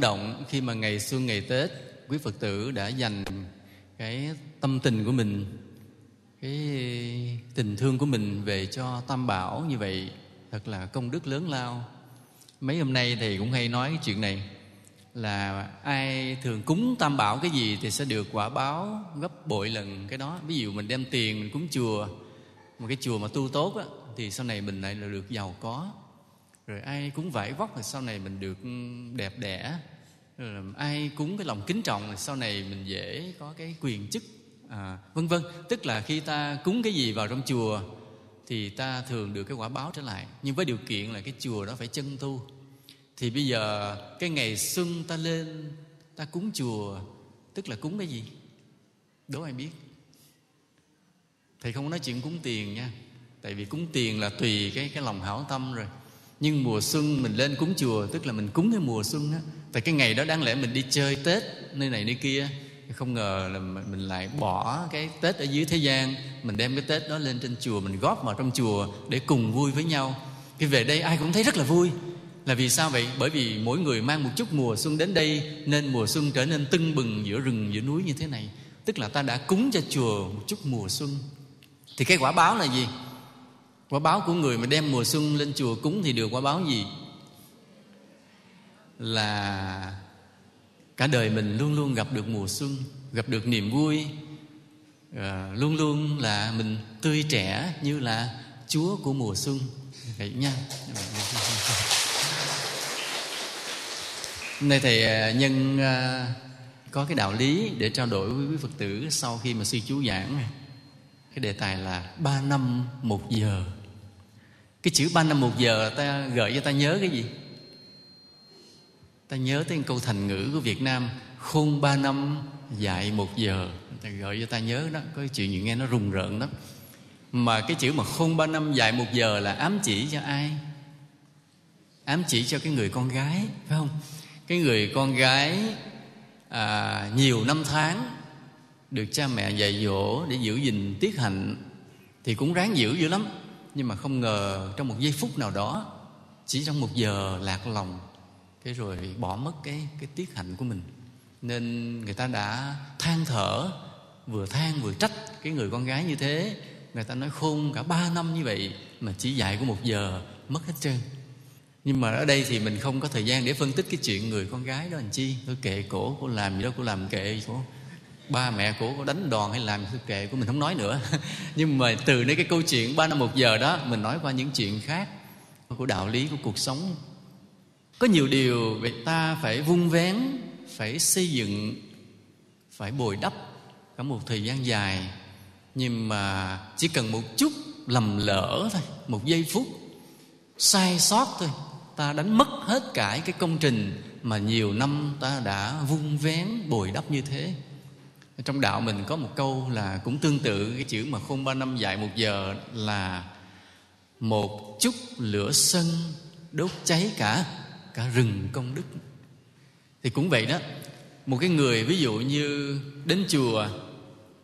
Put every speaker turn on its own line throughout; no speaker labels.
cảm động khi mà ngày xuân ngày tết quý phật tử đã dành cái tâm tình của mình cái tình thương của mình về cho tam bảo như vậy thật là công đức lớn lao. Mấy hôm nay thầy cũng hay nói cái chuyện này là ai thường cúng tam bảo cái gì thì sẽ được quả báo gấp bội lần cái đó. Ví dụ mình đem tiền mình cúng chùa một cái chùa mà tu tốt á, thì sau này mình lại là được giàu có rồi ai cúng vải vóc thì sau này mình được ừ, đẹp đẽ. Rồi ai cúng cái lòng kính trọng thì sau này mình dễ có cái quyền chức à, vân vân. Tức là khi ta cúng cái gì vào trong chùa thì ta thường được cái quả báo trở lại. Nhưng với điều kiện là cái chùa đó phải chân tu. Thì bây giờ cái ngày xuân ta lên ta cúng chùa tức là cúng cái gì? Đố ai biết? Thầy không nói chuyện cúng tiền nha. Tại vì cúng tiền là tùy cái cái lòng hảo tâm rồi nhưng mùa xuân mình lên cúng chùa, tức là mình cúng cái mùa xuân á. Tại cái ngày đó đáng lẽ mình đi chơi tết nơi này nơi kia. Không ngờ là mình lại bỏ cái tết ở dưới thế gian. Mình đem cái tết đó lên trên chùa, mình góp vào trong chùa để cùng vui với nhau. Khi về đây ai cũng thấy rất là vui. Là vì sao vậy? Bởi vì mỗi người mang một chút mùa xuân đến đây, nên mùa xuân trở nên tưng bừng giữa rừng, giữa núi như thế này. Tức là ta đã cúng cho chùa một chút mùa xuân. Thì cái quả báo là gì? Quả báo của người mà đem mùa xuân lên chùa cúng thì được quả báo gì? Là cả đời mình luôn luôn gặp được mùa xuân gặp được niềm vui. À, luôn luôn là mình tươi trẻ như là chúa của mùa xuân. Vậy nha. Nay thầy ờ, nhân à, có cái đạo lý để trao đổi với quý Phật tử sau khi mà sư chú giảng. Cái đề tài là ba năm một giờ cái chữ ba năm một giờ ta gợi cho ta nhớ cái gì? Ta nhớ tới câu thành ngữ của Việt Nam khôn ba năm dạy một giờ. Ta gợi cho ta nhớ đó có cái chuyện gì nghe nó rùng rợn lắm. Mà cái chữ mà khôn ba năm dạy một giờ là ám chỉ cho ai? Ám chỉ cho cái người con gái phải không? Cái người con gái à, nhiều năm tháng được cha mẹ dạy dỗ để giữ gìn tiết hạnh thì cũng ráng giữ dữ lắm nhưng mà không ngờ trong một giây phút nào đó, chỉ trong một giờ lạc lòng, cái rồi bỏ mất cái cái tiết hạnh của mình. Nên người ta đã than thở, vừa than vừa trách cái người con gái như thế. Người ta nói khôn cả ba năm như vậy mà chỉ dạy của một giờ, mất hết trơn. Nhưng mà ở đây thì mình không có thời gian để phân tích cái chuyện người con gái đó làm chi. Tôi kệ cổ, cô làm gì đó cô làm kệ cổ ba mẹ của có đánh đòn hay làm kệ của mình không nói nữa. Nhưng mà từ nơi cái câu chuyện ba năm một giờ đó, mình nói qua những chuyện khác của đạo lý của cuộc sống. Có nhiều điều về ta phải vung vén, phải xây dựng, phải bồi đắp cả một thời gian dài. Nhưng mà chỉ cần một chút lầm lỡ thôi, một giây phút sai sót thôi, ta đánh mất hết cả cái công trình mà nhiều năm ta đã vung vén, bồi đắp như thế trong đạo mình có một câu là cũng tương tự cái chữ mà khôn ba năm dạy một giờ là một chút lửa sân đốt cháy cả cả rừng công đức. Thì cũng vậy đó một cái người ví dụ như đến chùa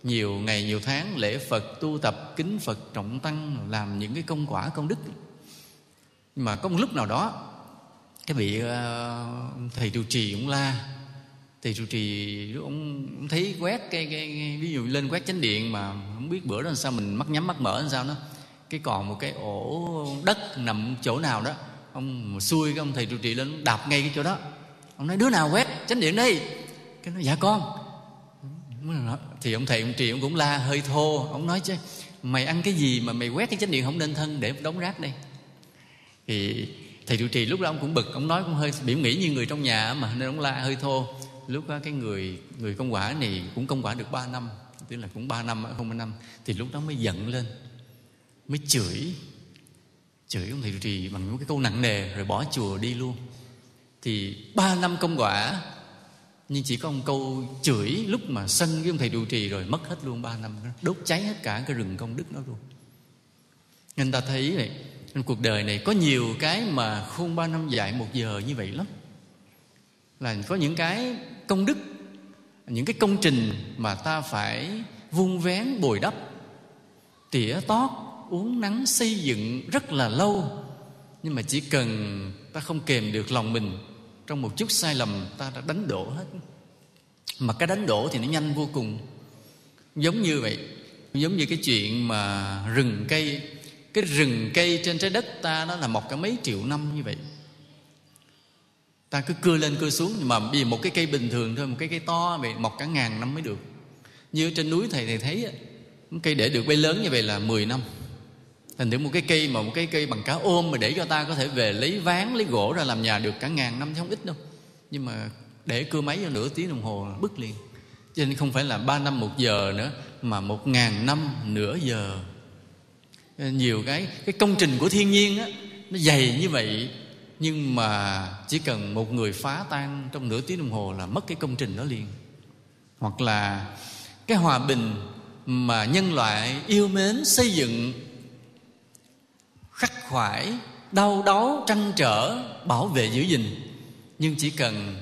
nhiều ngày nhiều tháng lễ phật tu tập kính phật trọng tăng làm những cái công quả công đức. Mà có một lúc nào đó cái bị uh, ờ, thầy trụ trì cũng la thầy trụ trì ông, ông thấy quét cái, cái, cái ví dụ lên quét chánh điện mà không biết bữa đó làm sao mình mắt nhắm mắt mở làm sao nó cái còn một cái ổ đất nằm chỗ nào đó ông xui cái ông thầy trụ trì lên đạp ngay cái chỗ đó. Ông nói đứa nào quét chánh điện đi cái nó dạ con. Thì ông thầy ông trì ông cũng la hơi thô ông nói chứ mày ăn cái gì mà mày quét cái chánh điện không nên thân để đóng rác đây? Thì thầy trụ trì lúc đó ông cũng bực ông nói cũng hơi biểu nghĩ như người trong nhà mà nên ông la hơi thô lúc đó cái người người công quả này cũng công quả được 3 năm, tức là cũng 3 năm, không ba năm. Thì lúc đó mới giận lên, mới chửi. Chửi ông thầy trụ trì bằng những cái câu nặng nề, rồi bỏ chùa đi luôn. Thì ba năm công quả, nhưng chỉ có một câu chửi lúc mà sân với ông thầy trụ trì rồi mất hết luôn ba năm đó. đốt cháy hết cả cái rừng công đức đó luôn. Nên ta thấy này, trong cuộc đời này có nhiều cái mà khôn ba năm dạy một giờ như vậy lắm. Là có những cái công đức, những cái công trình mà ta phải vun vén, bồi đắp. Tỉa tót, uống nắng, xây dựng rất là lâu. Nhưng mà chỉ cần ta không kềm được lòng mình, trong một chút sai lầm ta đã đánh đổ hết. Mà cái đánh đổ thì nó nhanh vô cùng. Giống như vậy, giống như cái chuyện mà rừng cây. Cái rừng cây trên trái đất ta nó là mọc cả mấy triệu năm như vậy ta cứ cưa lên cưa xuống nhưng mà vì một cái cây bình thường thôi, một cái cây to vậy mọc cả ngàn năm mới được. Như ở trên núi thầy thầy thấy cây để được bay lớn như vậy là 10 năm. Thành thử một cái cây mà một cái cây bằng cá ôm mà để cho ta có thể về lấy ván, lấy gỗ ra làm nhà được cả ngàn năm chứ không ít đâu. Nhưng mà để cưa máy cho nửa tiếng đồng hồ bứt liền. Cho nên không phải là ba năm một giờ nữa, mà một ngàn năm nửa giờ. Nhiều cái cái công trình của thiên nhiên á, nó dày như vậy nhưng mà chỉ cần một người phá tan trong nửa tiếng đồng hồ là mất cái công trình đó liền. Hoặc là cái hòa bình mà nhân loại yêu mến xây dựng, khắc khoải, đau đớn trăn trở, bảo vệ giữ gìn. Nhưng chỉ cần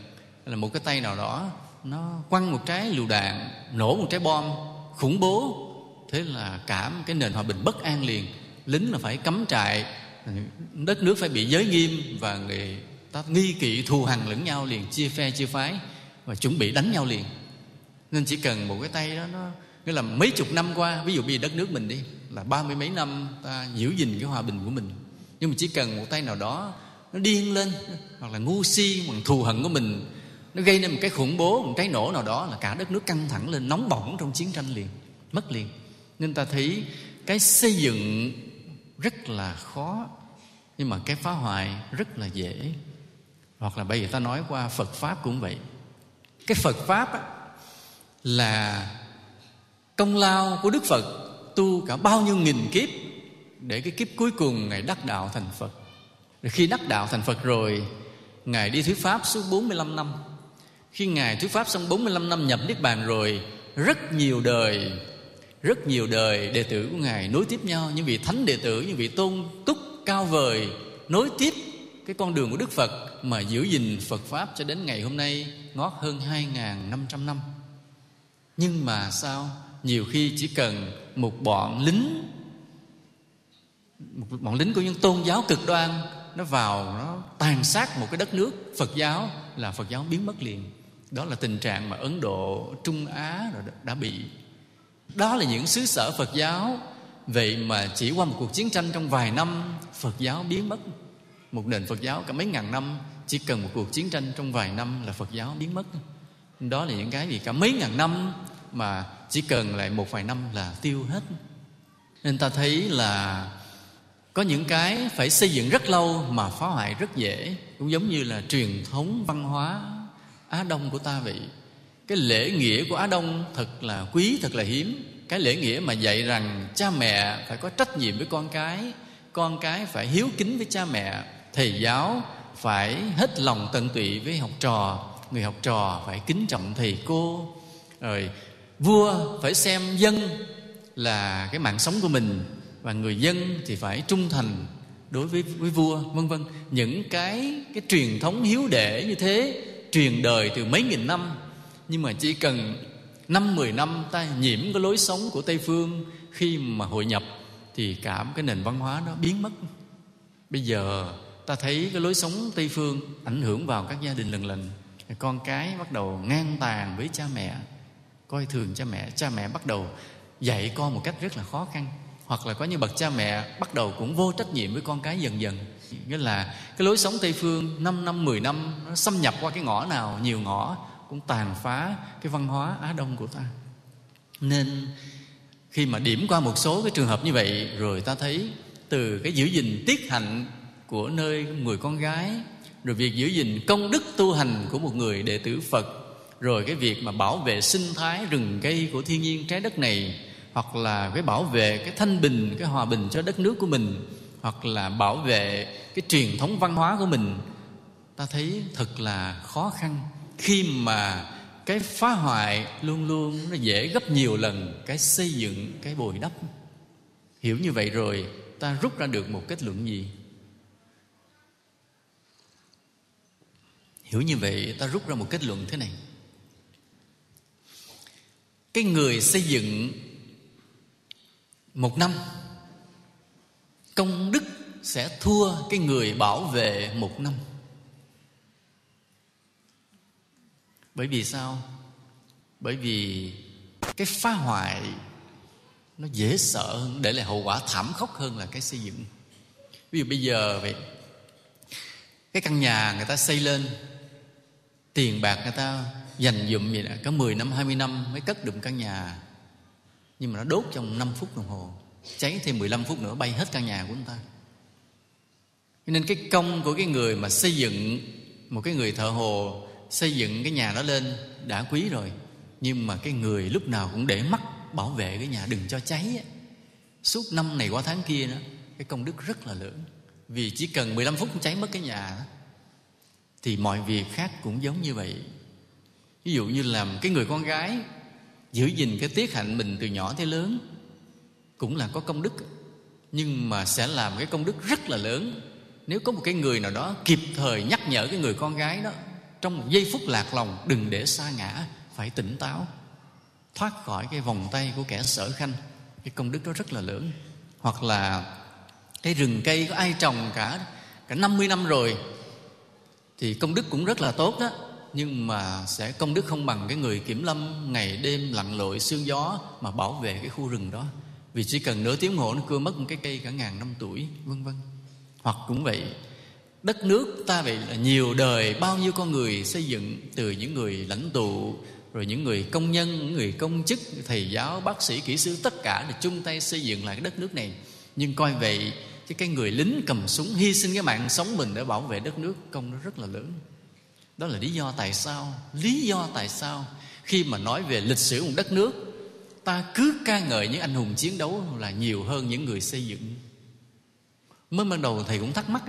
là một cái tay nào đó, nó quăng một trái lựu đạn, nổ một trái bom, khủng bố, thế là cả cái nền hòa bình bất an liền. Lính là phải cấm trại đất nước phải bị giới nghiêm và người ta nghi kỵ thù hằn lẫn nhau liền, chia phe, chia phái và chuẩn bị đánh nhau liền. Nên chỉ cần một cái tay đó, nó nghĩa là mấy chục năm qua, ví dụ như đất nước mình đi, là ba mươi mấy năm ta giữ gìn cái hòa bình của mình. Nhưng mà chỉ cần một tay nào đó, nó điên lên, hoặc là ngu si bằng thù hận của mình, nó gây nên một cái khủng bố, một cái nổ nào đó là cả đất nước căng thẳng lên, nóng bỏng trong chiến tranh liền, mất liền. Nên ta thấy cái xây dựng rất là khó nhưng mà cái phá hoại rất là dễ. Hoặc là bây giờ ta nói qua phật pháp cũng vậy. Cái phật pháp á, là công lao của đức phật tu cả bao nhiêu nghìn kiếp để cái kiếp cuối cùng ngài đắc đạo thành phật. Rồi khi đắc đạo thành phật rồi ngài đi thuyết pháp suốt 45 năm. Khi ngài thuyết pháp xong 45 năm nhập niết bàn rồi rất nhiều đời rất nhiều đời đệ tử của ngài nối tiếp nhau những vị thánh đệ tử những vị tôn túc cao vời nối tiếp cái con đường của Đức Phật mà giữ gìn Phật Pháp cho đến ngày hôm nay ngót hơn 2.500 năm. Nhưng mà sao? Nhiều khi chỉ cần một bọn lính một bọn lính của những tôn giáo cực đoan nó vào nó tàn sát một cái đất nước Phật giáo là Phật giáo biến mất liền. Đó là tình trạng mà Ấn Độ, Trung Á đã bị. Đó là những xứ sở Phật giáo. Vậy mà chỉ qua một cuộc chiến tranh trong vài năm, Phật giáo biến mất. Một nền Phật giáo cả mấy ngàn năm, Chỉ cần một cuộc chiến tranh trong vài năm là Phật giáo biến mất. Đó là những cái gì cả mấy ngàn năm Mà chỉ cần lại một vài năm là tiêu hết. Nên ta thấy là Có những cái phải xây dựng rất lâu Mà phá hoại rất dễ, Cũng giống như là truyền thống văn hóa Á Đông của ta vậy. Cái lễ nghĩa của Á Đông thật là quý, thật là hiếm. Cái lễ nghĩa mà dạy rằng cha mẹ phải có trách nhiệm với con cái con cái phải hiếu kính với cha mẹ thầy giáo phải hết lòng tận tụy với học trò người học trò phải kính trọng thầy cô. Rồi vua phải xem dân là cái mạng sống của mình và người dân thì phải trung thành đối với với vua vân vân. Những cái cái truyền thống hiếu đệ như thế truyền đời từ mấy nghìn năm nhưng mà chỉ cần năm mười năm ta nhiễm cái lối sống của Tây phương khi mà hội nhập thì cả cái nền văn hóa nó biến mất. Bây giờ ta thấy cái lối sống Tây phương ảnh hưởng vào các gia đình lần lần. Con cái bắt đầu ngang tàn với cha mẹ, coi thường cha mẹ. Cha mẹ bắt đầu dạy con một cách rất là khó khăn. Hoặc là có những bậc cha mẹ bắt đầu cũng vô trách nhiệm với con cái dần dần. Nghĩa là cái lối sống Tây phương 5 năm, 10 năm nó xâm nhập qua cái ngõ nào, nhiều ngõ cũng tàn phá cái văn hóa Á Đông của ta. Nên khi mà điểm qua một số cái trường hợp như vậy, rồi ta thấy từ cái giữ gìn tiết hạnh của nơi người con gái, rồi việc giữ gìn công đức tu hành của một người đệ tử Phật, rồi cái việc mà bảo vệ sinh thái rừng cây của thiên nhiên trái đất này, hoặc là cái bảo vệ cái thanh bình, cái hòa bình cho đất nước của mình, hoặc là bảo vệ cái truyền thống văn hóa của mình, ta thấy thật là khó khăn khi mà cái phá hoại luôn luôn nó dễ gấp nhiều lần cái xây dựng cái bồi đắp. Hiểu như vậy rồi, ta rút ra được một kết luận gì? Hiểu như vậy, ta rút ra một kết luận thế này. Cái người xây dựng một năm, công đức sẽ thua cái người bảo vệ một năm. Bởi vì sao? Bởi vì cái phá hoại nó dễ sợ hơn để lại hậu quả thảm khốc hơn là cái xây dựng. Ví dụ bây giờ vậy cái căn nhà người ta xây lên tiền bạc người ta dành dụm vậy đó, có 10 năm 20 năm mới cất được căn nhà. Nhưng mà nó đốt trong 5 phút đồng hồ cháy thêm 15 phút nữa bay hết căn nhà của người ta. Nên cái công của cái người mà xây dựng một cái người thợ hồ xây dựng cái nhà đó lên đã quý rồi nhưng mà cái người lúc nào cũng để mắt bảo vệ cái nhà đừng cho cháy suốt năm này qua tháng kia đó cái công đức rất là lớn. Vì chỉ cần 15 phút cháy mất cái nhà đó, thì mọi việc khác cũng giống như vậy. Ví dụ như làm cái người con gái giữ gìn cái tiết hạnh mình từ nhỏ tới lớn cũng là có công đức nhưng mà sẽ làm cái công đức rất là lớn. Nếu có một cái người nào đó kịp thời nhắc nhở cái người con gái đó trong một giây phút lạc lòng, đừng để xa ngã, phải tỉnh táo. Thoát khỏi cái vòng tay của kẻ sở khanh, cái công đức đó rất là lớn. Hoặc là cái rừng cây có ai trồng cả cả 50 năm rồi, thì công đức cũng rất là tốt đó. Nhưng mà sẽ công đức không bằng cái người kiểm lâm ngày đêm lặn lội sương gió mà bảo vệ cái khu rừng đó. Vì chỉ cần nửa tiếng hồ nó cưa mất một cái cây cả ngàn năm tuổi, vân vân. Hoặc cũng vậy đất nước ta vậy là nhiều đời, bao nhiêu con người xây dựng từ những người lãnh tụ, rồi những người công nhân, những người công chức, thầy giáo, bác sĩ, kỹ sư, tất cả là chung tay xây dựng lại cái đất nước này. Nhưng coi vậy chứ cái người lính cầm súng hy sinh cái mạng sống mình để bảo vệ đất nước, công nó rất là lớn. Đó là lý do tại sao, lý do tại sao khi mà nói về lịch sử một đất nước, ta cứ ca ngợi những anh hùng chiến đấu là nhiều hơn những người xây dựng. Mới ban đầu thầy cũng thắc mắc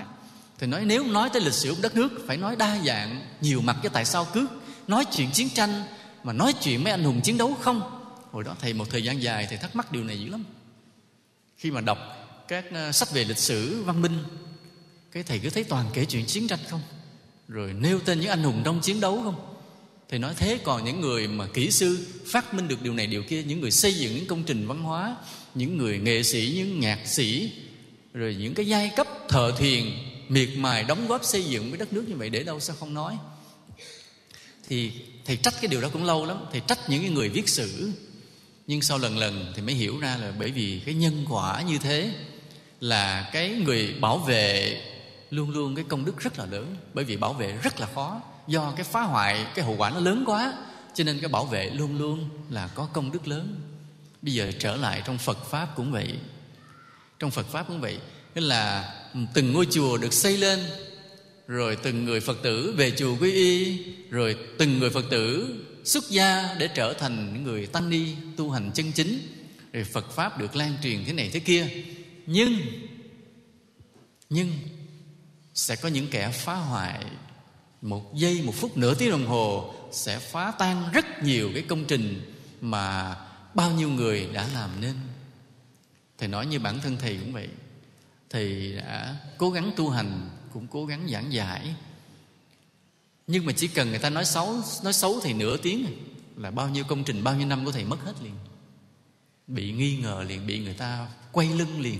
thì nói, nếu nói tới lịch sử của đất nước, phải nói đa dạng, nhiều mặt, chứ tại sao cứ nói chuyện chiến tranh mà nói chuyện mấy anh hùng chiến đấu không? Hồi đó thầy, một thời gian dài, thầy thắc mắc điều này dữ lắm. Khi mà đọc các ờ, sách về lịch sử, văn minh, cái thầy cứ thấy toàn kể chuyện chiến tranh không? Rồi nêu tên những anh hùng trong chiến đấu không? Thầy nói, thế còn những người mà kỹ sư phát minh được điều này, điều kia, những người xây dựng những công trình văn hóa, những người nghệ sĩ, những nhạc sĩ, rồi những cái giai cấp thợ thiền miệt mài đóng góp xây dựng cái đất nước như vậy để đâu sao không nói? Thì thầy trách cái điều đó cũng lâu lắm, thầy trách những cái người viết sử. Nhưng sau lần lần thì mới hiểu ra là bởi vì cái nhân quả như thế là cái người bảo vệ luôn luôn cái công đức rất là lớn. Bởi vì bảo vệ rất là khó, do cái phá hoại, cái hậu quả nó lớn quá, cho nên cái bảo vệ luôn luôn là có công đức lớn. Bây giờ trở lại trong phật pháp cũng vậy. Trong phật pháp cũng vậy tức là từng ngôi chùa được xây lên, rồi từng người phật tử về chùa quy y, rồi từng người phật tử xuất gia để trở thành những người tăng ni tu hành chân chính. Rồi phật pháp được lan truyền thế này thế kia. Nhưng nhưng sẽ có những kẻ phá hoại một giây, một phút nửa tiếng đồng hồ, sẽ phá tan rất nhiều cái công trình mà bao nhiêu người đã làm nên. Thầy nói như bản thân thầy cũng vậy thầy đã cố gắng tu hành, cũng cố gắng giảng giải. Nhưng mà chỉ cần người ta nói xấu nói xấu thì nửa tiếng à, là bao nhiêu công trình, bao nhiêu năm của thầy mất hết liền. Bị nghi ngờ liền, bị người ta quay lưng liền.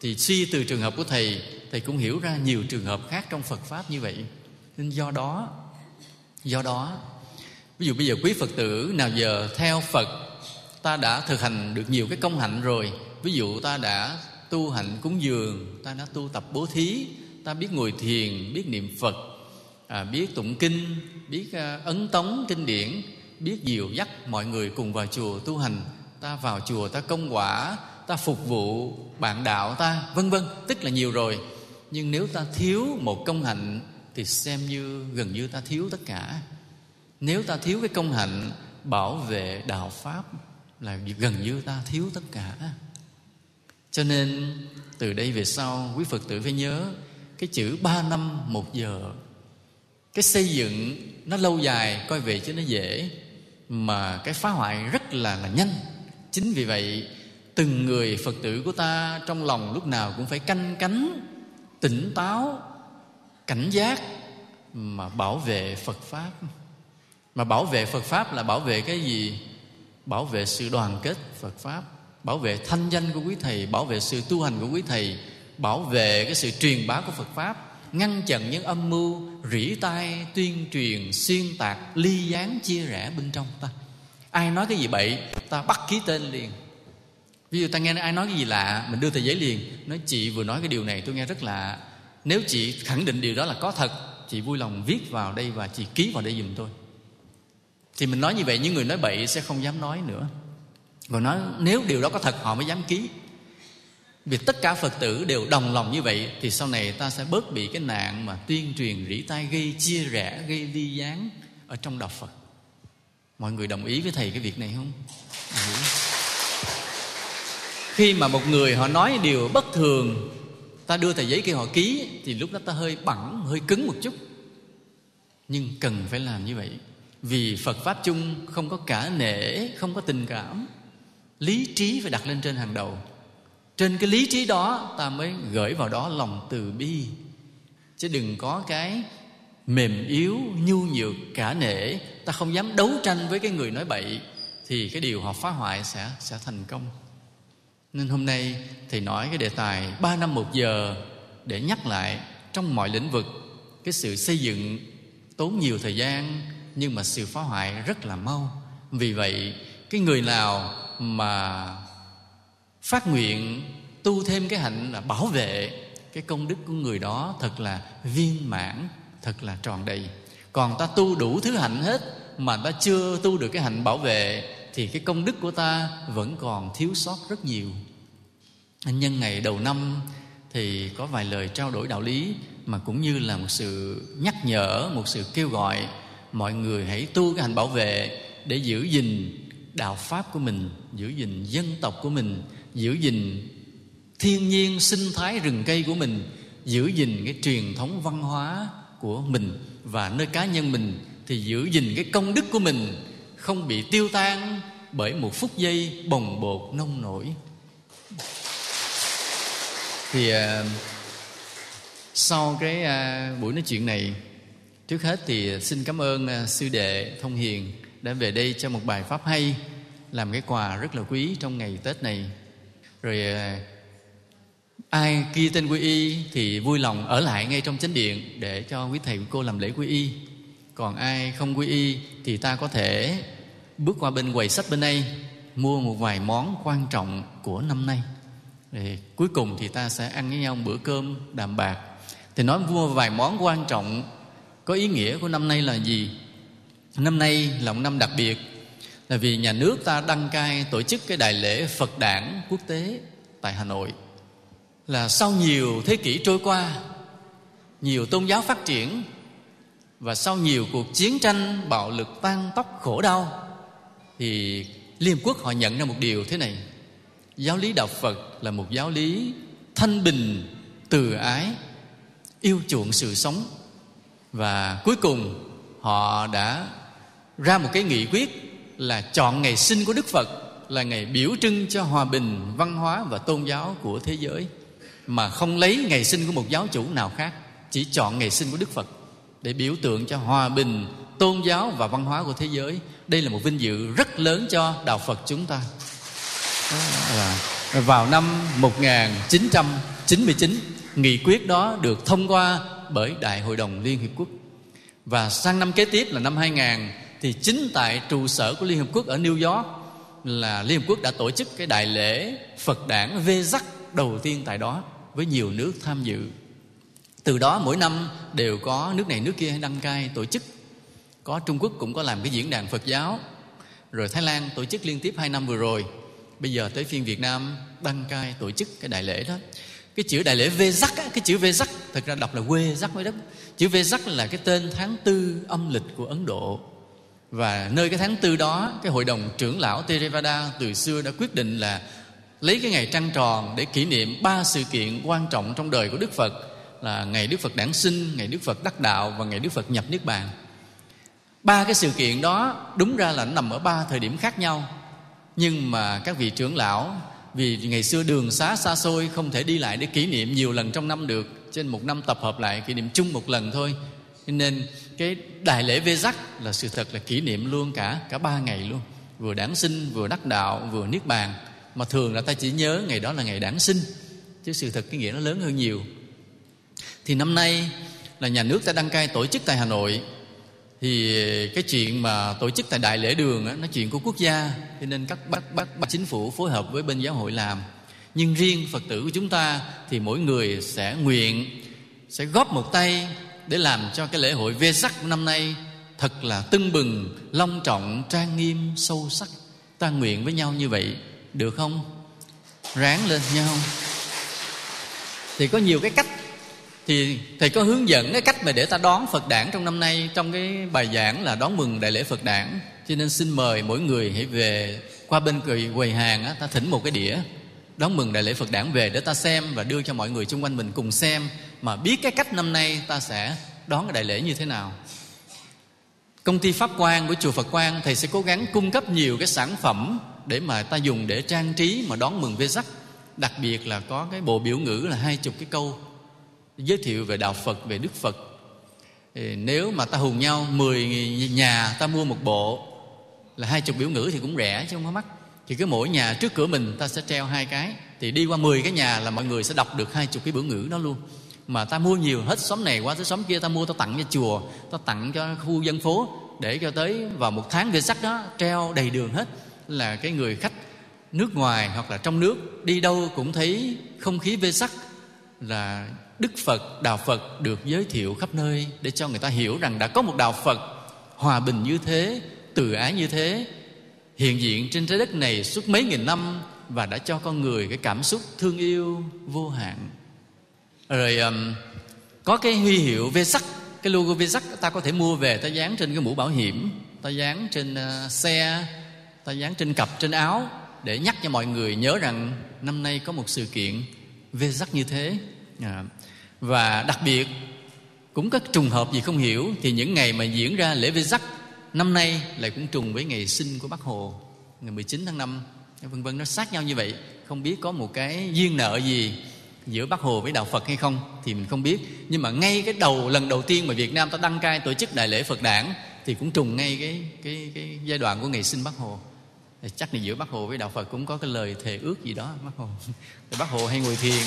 Thì suy từ trường hợp của thầy thầy cũng hiểu ra nhiều trường hợp khác trong phật pháp như vậy. Nên do đó do đó, ví dụ bây giờ quý phật tử nào giờ theo phật, ta đã thực hành được nhiều cái công hạnh rồi. Ví dụ ta đã tu hạnh cúng dường ta đã tu tập bố thí ta biết ngồi thiền biết niệm phật à, biết tụng kinh biết à, ấn tống kinh điển biết dìu dắt mọi người cùng vào chùa tu hành. Ta vào chùa ta công quả ta phục vụ bạn đạo ta vân vân tức là nhiều rồi. Nhưng nếu ta thiếu một công hạnh thì xem như gần như ta thiếu tất cả. Nếu ta thiếu cái công hạnh bảo vệ đạo pháp là gần như ta thiếu tất cả cho nên, từ đây về sau, quý phật tử phải nhớ cái chữ ba năm một giờ. Cái xây dựng nó lâu dài, coi về chứ nó dễ, mà cái phá hoại rất là là nhanh. Chính vì vậy, từng người phật tử của ta trong lòng lúc nào cũng phải canh cánh, tỉnh táo, cảnh giác mà bảo vệ phật pháp. Mà bảo vệ phật pháp là bảo vệ cái gì? Bảo vệ sự đoàn kết phật pháp bảo vệ thanh danh của quý thầy, bảo vệ sự tu hành của quý thầy, bảo vệ cái sự truyền bá của phật pháp, ngăn chặn những âm mưu rỉ tai, tuyên truyền, xuyên tạc, ly gián, chia rẽ bên trong ta. Ai nói cái gì bậy, ta bắt ký tên liền. Ví dụ ta nghe ai nói cái gì lạ, mình đưa tờ giấy liền. Nói, chị vừa nói cái điều này, tôi nghe rất lạ. Nếu chị khẳng định điều đó là có thật, chị vui lòng viết vào đây và chị ký vào đây giùm tôi. Thì mình nói như vậy, những người nói bậy sẽ không dám nói nữa và nói, nếu điều đó có thật, họ mới dám ký. Vì tất cả phật tử đều đồng lòng như vậy, thì sau này ta sẽ bớt bị cái nạn mà tuyên truyền rỉ tai, gây chia rẽ, gây ly gián ở trong đạo phật. Mọi người đồng ý với thầy cái việc này không? Khi mà một người họ nói điều bất thường, ta đưa tờ giấy kia họ ký, thì lúc đó ta hơi bẳng hơi cứng một chút. Nhưng cần phải làm như vậy, vì phật pháp chung không có cả nể, không có tình cảm lý trí phải đặt lên trên hàng đầu. Trên cái lý trí đó, ta mới gửi vào đó lòng từ bi. Chứ đừng có cái mềm yếu, nhu nhược, cả nể. Ta không dám đấu tranh với cái người nói bậy, thì cái điều họ phá hoại sẽ sẽ thành công. Nên hôm nay thầy nói cái đề tài ba năm một giờ để nhắc lại trong mọi lĩnh vực cái sự xây dựng tốn nhiều thời gian, nhưng mà sự phá hoại rất là mau. Vì vậy cái người nào mà phát nguyện tu thêm cái hạnh là bảo vệ cái công đức của người đó thật là viên mãn, thật là tròn đầy. Còn ta tu đủ thứ hạnh hết mà ta chưa tu được cái hạnh bảo vệ thì cái công đức của ta vẫn còn thiếu sót rất nhiều. Nhân, ngày đầu năm thì có vài lời trao đổi đạo lý mà cũng như là một sự nhắc nhở, một sự kêu gọi mọi người hãy tu cái hành bảo vệ để giữ gìn đạo pháp của mình, giữ gìn dân tộc của mình, giữ gìn thiên nhiên sinh thái rừng cây của mình, giữ gìn cái truyền thống văn hóa của mình và nơi cá nhân mình thì giữ gìn cái công đức của mình không bị tiêu tan bởi một phút giây bồng bột nông nổi. Thì à, sau cái à, buổi nói chuyện này, trước hết thì xin cảm ơn à, sư đệ thông hiền đã về đây cho một bài pháp hay làm cái quà rất là quý trong ngày tết này. Rồi à, ai ghi tên quy y thì vui lòng ở lại ngay trong chánh điện để cho quý thầy, quý cô làm lễ quy y. Còn ai không quy y thì ta có thể bước qua bên quầy sách bên đây, mua một vài món quan trọng của năm nay. Rồi cuối cùng thì ta sẽ ăn với nhau một bữa cơm đàm bạc. Thì nói mua vài món quan trọng có ý nghĩa của năm nay là gì? Năm nay là một năm đặc biệt là vì nhà nước ta đăng cai tổ chức cái đại lễ phật đản quốc tế tại hà nội. Là sau nhiều thế kỷ trôi qua, nhiều tôn giáo phát triển và sau nhiều cuộc chiến tranh bạo lực tan tóc khổ đau, thì liên quốc họ nhận ra một điều thế này. Giáo lý đạo phật là một giáo lý thanh bình, từ ái, yêu chuộng sự sống. Và cuối cùng, họ đã ra một cái nghị quyết là chọn ngày sinh của đức phật, là ngày biểu trưng cho hòa bình, văn hóa và tôn giáo của thế giới, mà không lấy ngày sinh của một giáo chủ nào khác, chỉ chọn ngày sinh của đức phật để biểu tượng cho hòa bình, tôn giáo và văn hóa của thế giới. Đây là một vinh dự rất lớn cho đạo phật chúng ta. À, vào năm 1999 nghị quyết đó được thông qua bởi Đại hội đồng Liên Hiệp Quốc. Và sang năm kế tiếp là năm 2000 thì chính tại trụ sở của Liên Hợp Quốc ở New York là Liên Hợp Quốc đã tổ chức cái đại lễ Phật đản Vê Giác đầu tiên tại đó với nhiều nước tham dự. Từ đó mỗi năm đều có nước này nước kia đăng cai tổ chức. Có Trung Quốc cũng có làm cái diễn đàn Phật giáo. Rồi Thái Lan tổ chức liên tiếp hai năm vừa rồi bây giờ tới phiên Việt Nam đăng cai tổ chức cái đại lễ đó cái chữ đại lễ Vê Giác cái chữ Vê Giác thật ra đọc là quê Giác mới đất chữ Vê Giác là cái tên tháng tư âm lịch của Ấn Độ và nơi cái tháng tư đó cái hội đồng trưởng lão Theravada từ xưa đã quyết định là lấy cái ngày trăng tròn để kỷ niệm ba sự kiện quan trọng trong đời của Đức Phật là ngày Đức Phật đản sinh, ngày Đức Phật đắc đạo và ngày Đức Phật nhập niết bàn. Ba cái sự kiện đó đúng ra là nó nằm ở ba thời điểm khác nhau nhưng mà các vị trưởng lão vì ngày xưa đường xá xa xôi không thể đi lại để kỷ niệm nhiều lần trong năm được trên một năm tập hợp lại kỷ niệm chung một lần thôi nên cái đại lễ vê giác là sự thật là kỷ niệm luôn cả cả ba ngày luôn. Vừa đản sinh vừa đắc đạo vừa niết bàn. Mà thường là ta chỉ nhớ ngày đó là ngày đản sinh chứ sự thật cái nghĩa nó lớn hơn nhiều. Thì năm nay là nhà nước ta đăng cai tổ chức tại hà nội. Thì cái chuyện mà tổ chức tại đại lễ đường á, nó chuyện của quốc gia. Cho nên các bác bác bác chính phủ phối hợp với bên giáo hội làm. Nhưng riêng phật tử của chúng ta thì mỗi người sẽ nguyện sẽ góp một tay để làm cho cái lễ hội vê sắc năm nay thật là tưng bừng long trọng trang nghiêm sâu sắc. Ta nguyện với nhau như vậy được không? Ráng lên nhau thì có nhiều cái cách. Thì thầy có hướng dẫn cái cách mà để ta đón Phật đản trong năm nay trong cái bài giảng là đón mừng đại lễ Phật đản. Cho nên xin mời mỗi người hãy về qua bên cười quầy hàng á, ta thỉnh một cái đĩa. Đón mừng đại lễ Phật đản về để ta xem và đưa cho mọi người xung quanh mình cùng xem mà biết cái cách năm nay ta sẽ đón cái đại lễ như thế nào. Công ty pháp quan của chùa Phật Quang, thầy sẽ cố gắng cung cấp nhiều cái sản phẩm để mà ta dùng để trang trí mà đón mừng Vesak đặc biệt là có cái bộ biểu ngữ là hai chục cái câu giới thiệu về đạo Phật, về Đức Phật. Thì nếu mà ta hùng nhau 10 nhà ta mua một bộ là hai chục biểu ngữ thì cũng rẻ chứ không có mắc. Thì cứ mỗi nhà trước cửa mình ta sẽ treo hai cái. Thì đi qua 10 cái nhà là mọi người sẽ đọc được hai chục cái biểu ngữ đó luôn mà ta mua nhiều hết xóm này qua tới xóm kia, ta mua, ta tặng cho chùa, ta tặng cho khu dân phố, để cho tới vào một tháng về sắc đó, treo đầy đường hết. Là cái người khách nước ngoài hoặc là trong nước đi đâu cũng thấy không khí vê sắc, là đức phật, đạo phật được giới thiệu khắp nơi để cho người ta hiểu rằng đã có một đạo phật hòa bình như thế, từ ái như thế, hiện diện trên trái đất này suốt mấy nghìn năm và đã cho con người cái cảm xúc thương yêu vô hạn rồi um, có cái huy hiệu vê sắc cái logo vê sắc ta có thể mua về ta dán trên cái mũ bảo hiểm ta dán trên uh, xe ta dán trên cặp trên áo để nhắc cho mọi người nhớ rằng năm nay có một sự kiện vê sắc như thế. À, và đặc biệt cũng có trùng hợp gì không hiểu thì những ngày mà diễn ra lễ vê sắc năm nay lại cũng trùng với ngày sinh của bác hồ ngày 19 tháng 5 vân vân nó sát nhau như vậy không biết có một cái duyên nợ gì giữa Bác Hồ với đạo Phật hay không thì mình không biết. Nhưng mà ngay cái đầu lần đầu tiên mà Việt Nam ta đăng cai tổ chức đại lễ Phật đản thì cũng trùng ngay cái cái cái giai đoạn của ngày sinh Bác Hồ. Chắc là giữa Bác Hồ với đạo Phật cũng có cái lời thề ước gì đó Bác Hồ. Thì Bác Hồ hay ngồi thiền.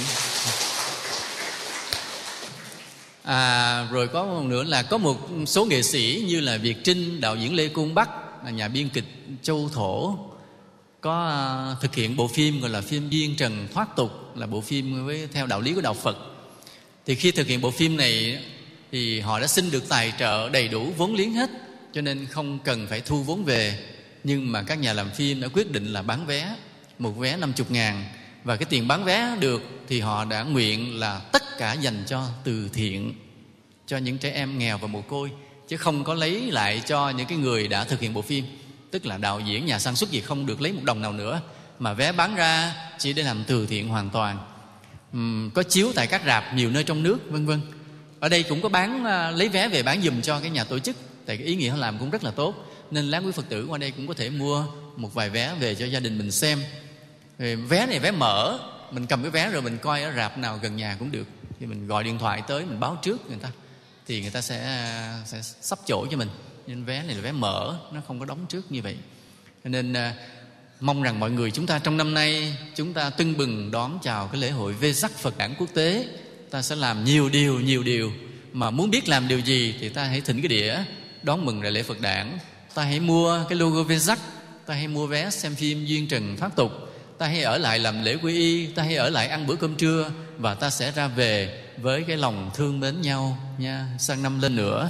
À, rồi có một nữa là có một số nghệ sĩ như là Việt Trinh đạo diễn Lê Cung Bắc nhà biên kịch Châu Thổ có à, thực hiện bộ phim gọi là phim duyên trần thoát tục, là bộ phim với, theo đạo lý của đạo phật. Thì khi thực hiện bộ phim này, thì họ đã xin được tài trợ đầy đủ vốn liếng hết, cho nên không cần phải thu vốn về. Nhưng mà các nhà làm phim đã quyết định là bán vé, một vé 50 ngàn. Và cái tiền bán vé được thì họ đã nguyện là tất cả dành cho từ thiện, cho những trẻ em nghèo và mồ côi, chứ không có lấy lại cho những cái người đã thực hiện bộ phim tức là đạo diễn nhà sản xuất gì không được lấy một đồng nào nữa mà vé bán ra chỉ để làm từ thiện hoàn toàn. Uhm, có chiếu tại các rạp nhiều nơi trong nước vân vân. Ở đây cũng có bán à, lấy vé về bán dùm cho cái nhà tổ chức tại cái ý nghĩa họ làm cũng rất là tốt. Nên láng quý phật tử qua đây cũng có thể mua một vài vé về cho gia đình mình xem. Vé này vé mở mình cầm cái vé rồi mình coi ở rạp nào gần nhà cũng được. Thì mình gọi điện thoại tới mình báo trước người ta thì người ta sẽ à, sẽ sắp chỗ cho mình nên vé này là vé mở nó không có đóng trước như vậy. Cho nên à, mong rằng mọi người chúng ta trong năm nay chúng ta tưng bừng đón chào cái lễ hội vê sắc phật đản quốc tế. Ta sẽ làm nhiều điều nhiều điều. Mà muốn biết làm điều gì thì ta hãy thỉnh cái đĩa đón mừng đại lễ phật đản. Ta hãy mua cái logo vê sắc. Ta hãy mua vé xem phim duyên trần pháp tục. Ta hãy ở lại làm lễ quy y. Ta hãy ở lại ăn bữa cơm trưa. Và ta sẽ ra về với cái lòng thương mến nhau nha. Sang năm lên nữa